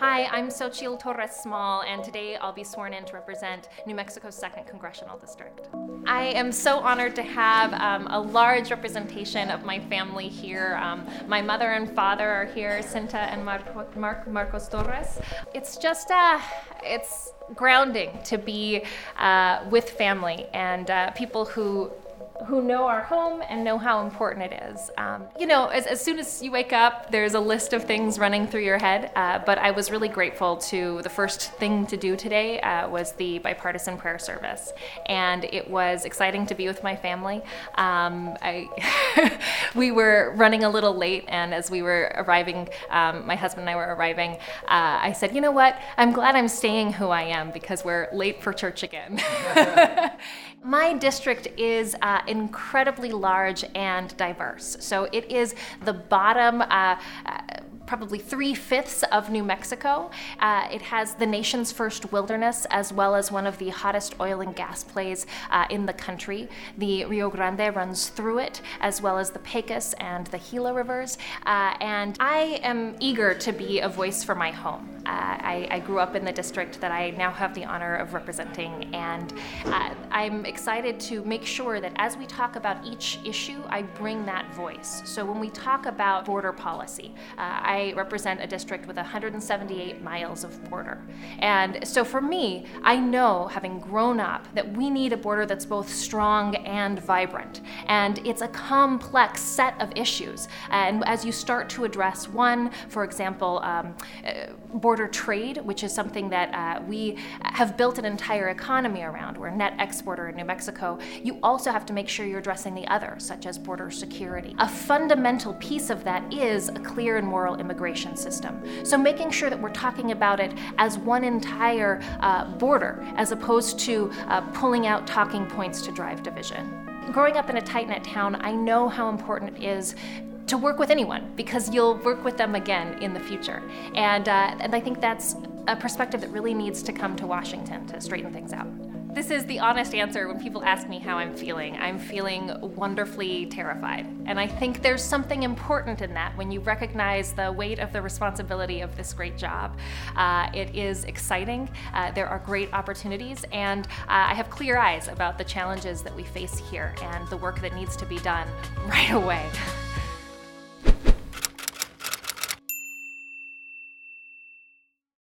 Hi, I'm Xochitl Torres Small, and today I'll be sworn in to represent New Mexico's 2nd Congressional District. I am so honored to have um, a large representation of my family here. Um, my mother and father are here, Cinta and Marco, Mar- Marcos Torres. It's just, uh, it's grounding to be uh, with family and uh, people who who know our home and know how important it is. Um, you know, as, as soon as you wake up, there's a list of things running through your head. Uh, but I was really grateful to the first thing to do today uh, was the bipartisan prayer service, and it was exciting to be with my family. Um, I we were running a little late, and as we were arriving, um, my husband and I were arriving. Uh, I said, you know what? I'm glad I'm staying who I am because we're late for church again. My district is uh, incredibly large and diverse. So it is the bottom. Uh, probably three fifths of New Mexico. Uh, it has the nation's first wilderness, as well as one of the hottest oil and gas plays uh, in the country. The Rio Grande runs through it, as well as the Pecos and the Gila rivers. Uh, and I am eager to be a voice for my home. Uh, I, I, grew up in the district that I now have the honor of representing, and uh, I'm excited to make sure that as we talk about each issue, I bring that voice. So when we talk about border policy, uh, I represent a district with 178 miles of border. And so for me, I know, having grown up, that we need a border that's both strong and vibrant. And it's a complex set of issues. And as you start to address one, for example, um, uh, border trade, which is something that uh, we have built an entire economy around, we're a net exporter in New Mexico, you also have to make sure you're addressing the other, such as border security. A fundamental piece of that is a clear and moral immigration system. So making sure that we're talking about it as one entire uh, border as opposed to uh, pulling out talking points to drive division. Growing up in a tight knit town, I know how important it is to work with anyone because you'll work with them again in the future. And, uh, and I think that's a perspective that really needs to come to Washington to straighten things out. This is the honest answer when people ask me how I'm feeling. I'm feeling wonderfully terrified. And I think there's something important in that when you recognize the weight of the responsibility of this great job. Uh, it is exciting, uh, there are great opportunities, and uh, I have clear eyes about the challenges that we face here and the work that needs to be done right away.